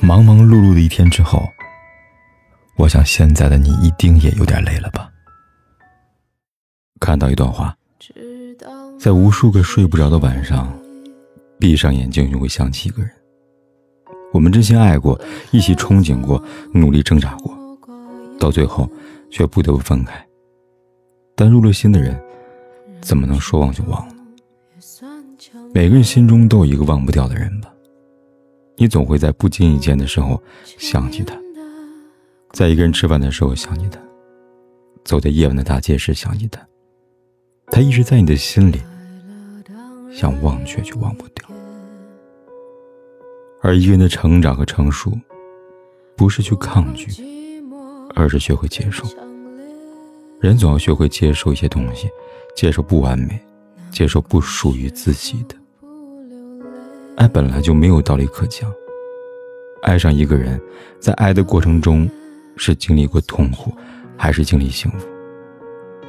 忙忙碌碌的一天之后，我想现在的你一定也有点累了吧？看到一段话，在无数个睡不着的晚上，闭上眼睛就会想起一个人。我们真心爱过，一起憧憬过，努力挣扎过，到最后却不得不分开。但入了心的人，怎么能说忘就忘呢？每个人心中都有一个忘不掉的人吧。你总会在不经意间的时候想起他，在一个人吃饭的时候想起他，走在夜晚的大街时想起他，他一直在你的心里，想忘却却忘不掉。而一个人的成长和成熟，不是去抗拒，而是学会接受。人总要学会接受一些东西，接受不完美，接受不属于自己的。爱本来就没有道理可讲。爱上一个人，在爱的过程中，是经历过痛苦，还是经历幸福，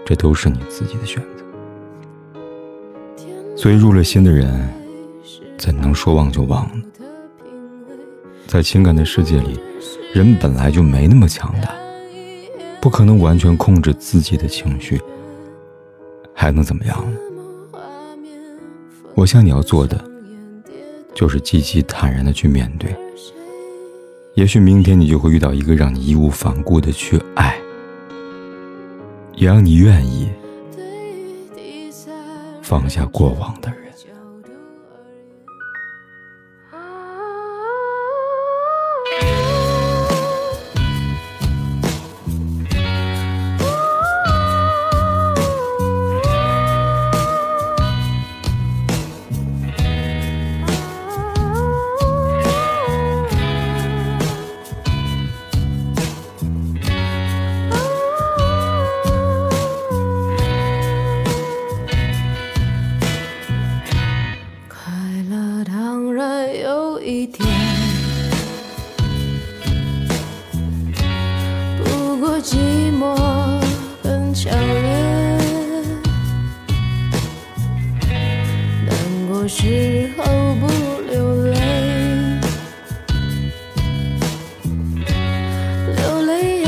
这都是你自己的选择。所以入了心的人，怎能说忘就忘呢？在情感的世界里，人本来就没那么强大，不可能完全控制自己的情绪，还能怎么样呢？我想你要做的。就是积极坦然的去面对，也许明天你就会遇到一个让你义无反顾的去爱，也让你愿意放下过往的人。寂寞更强烈。难过时候不流泪，流泪也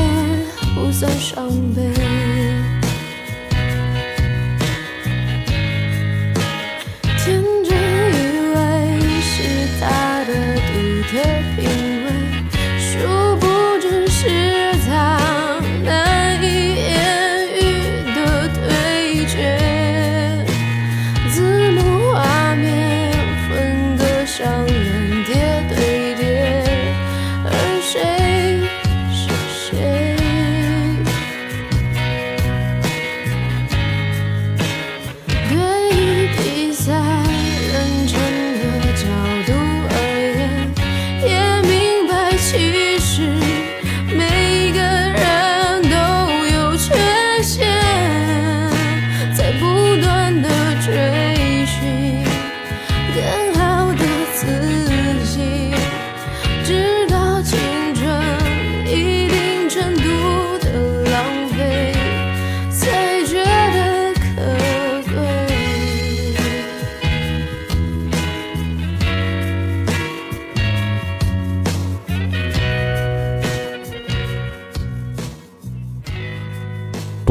不算伤悲。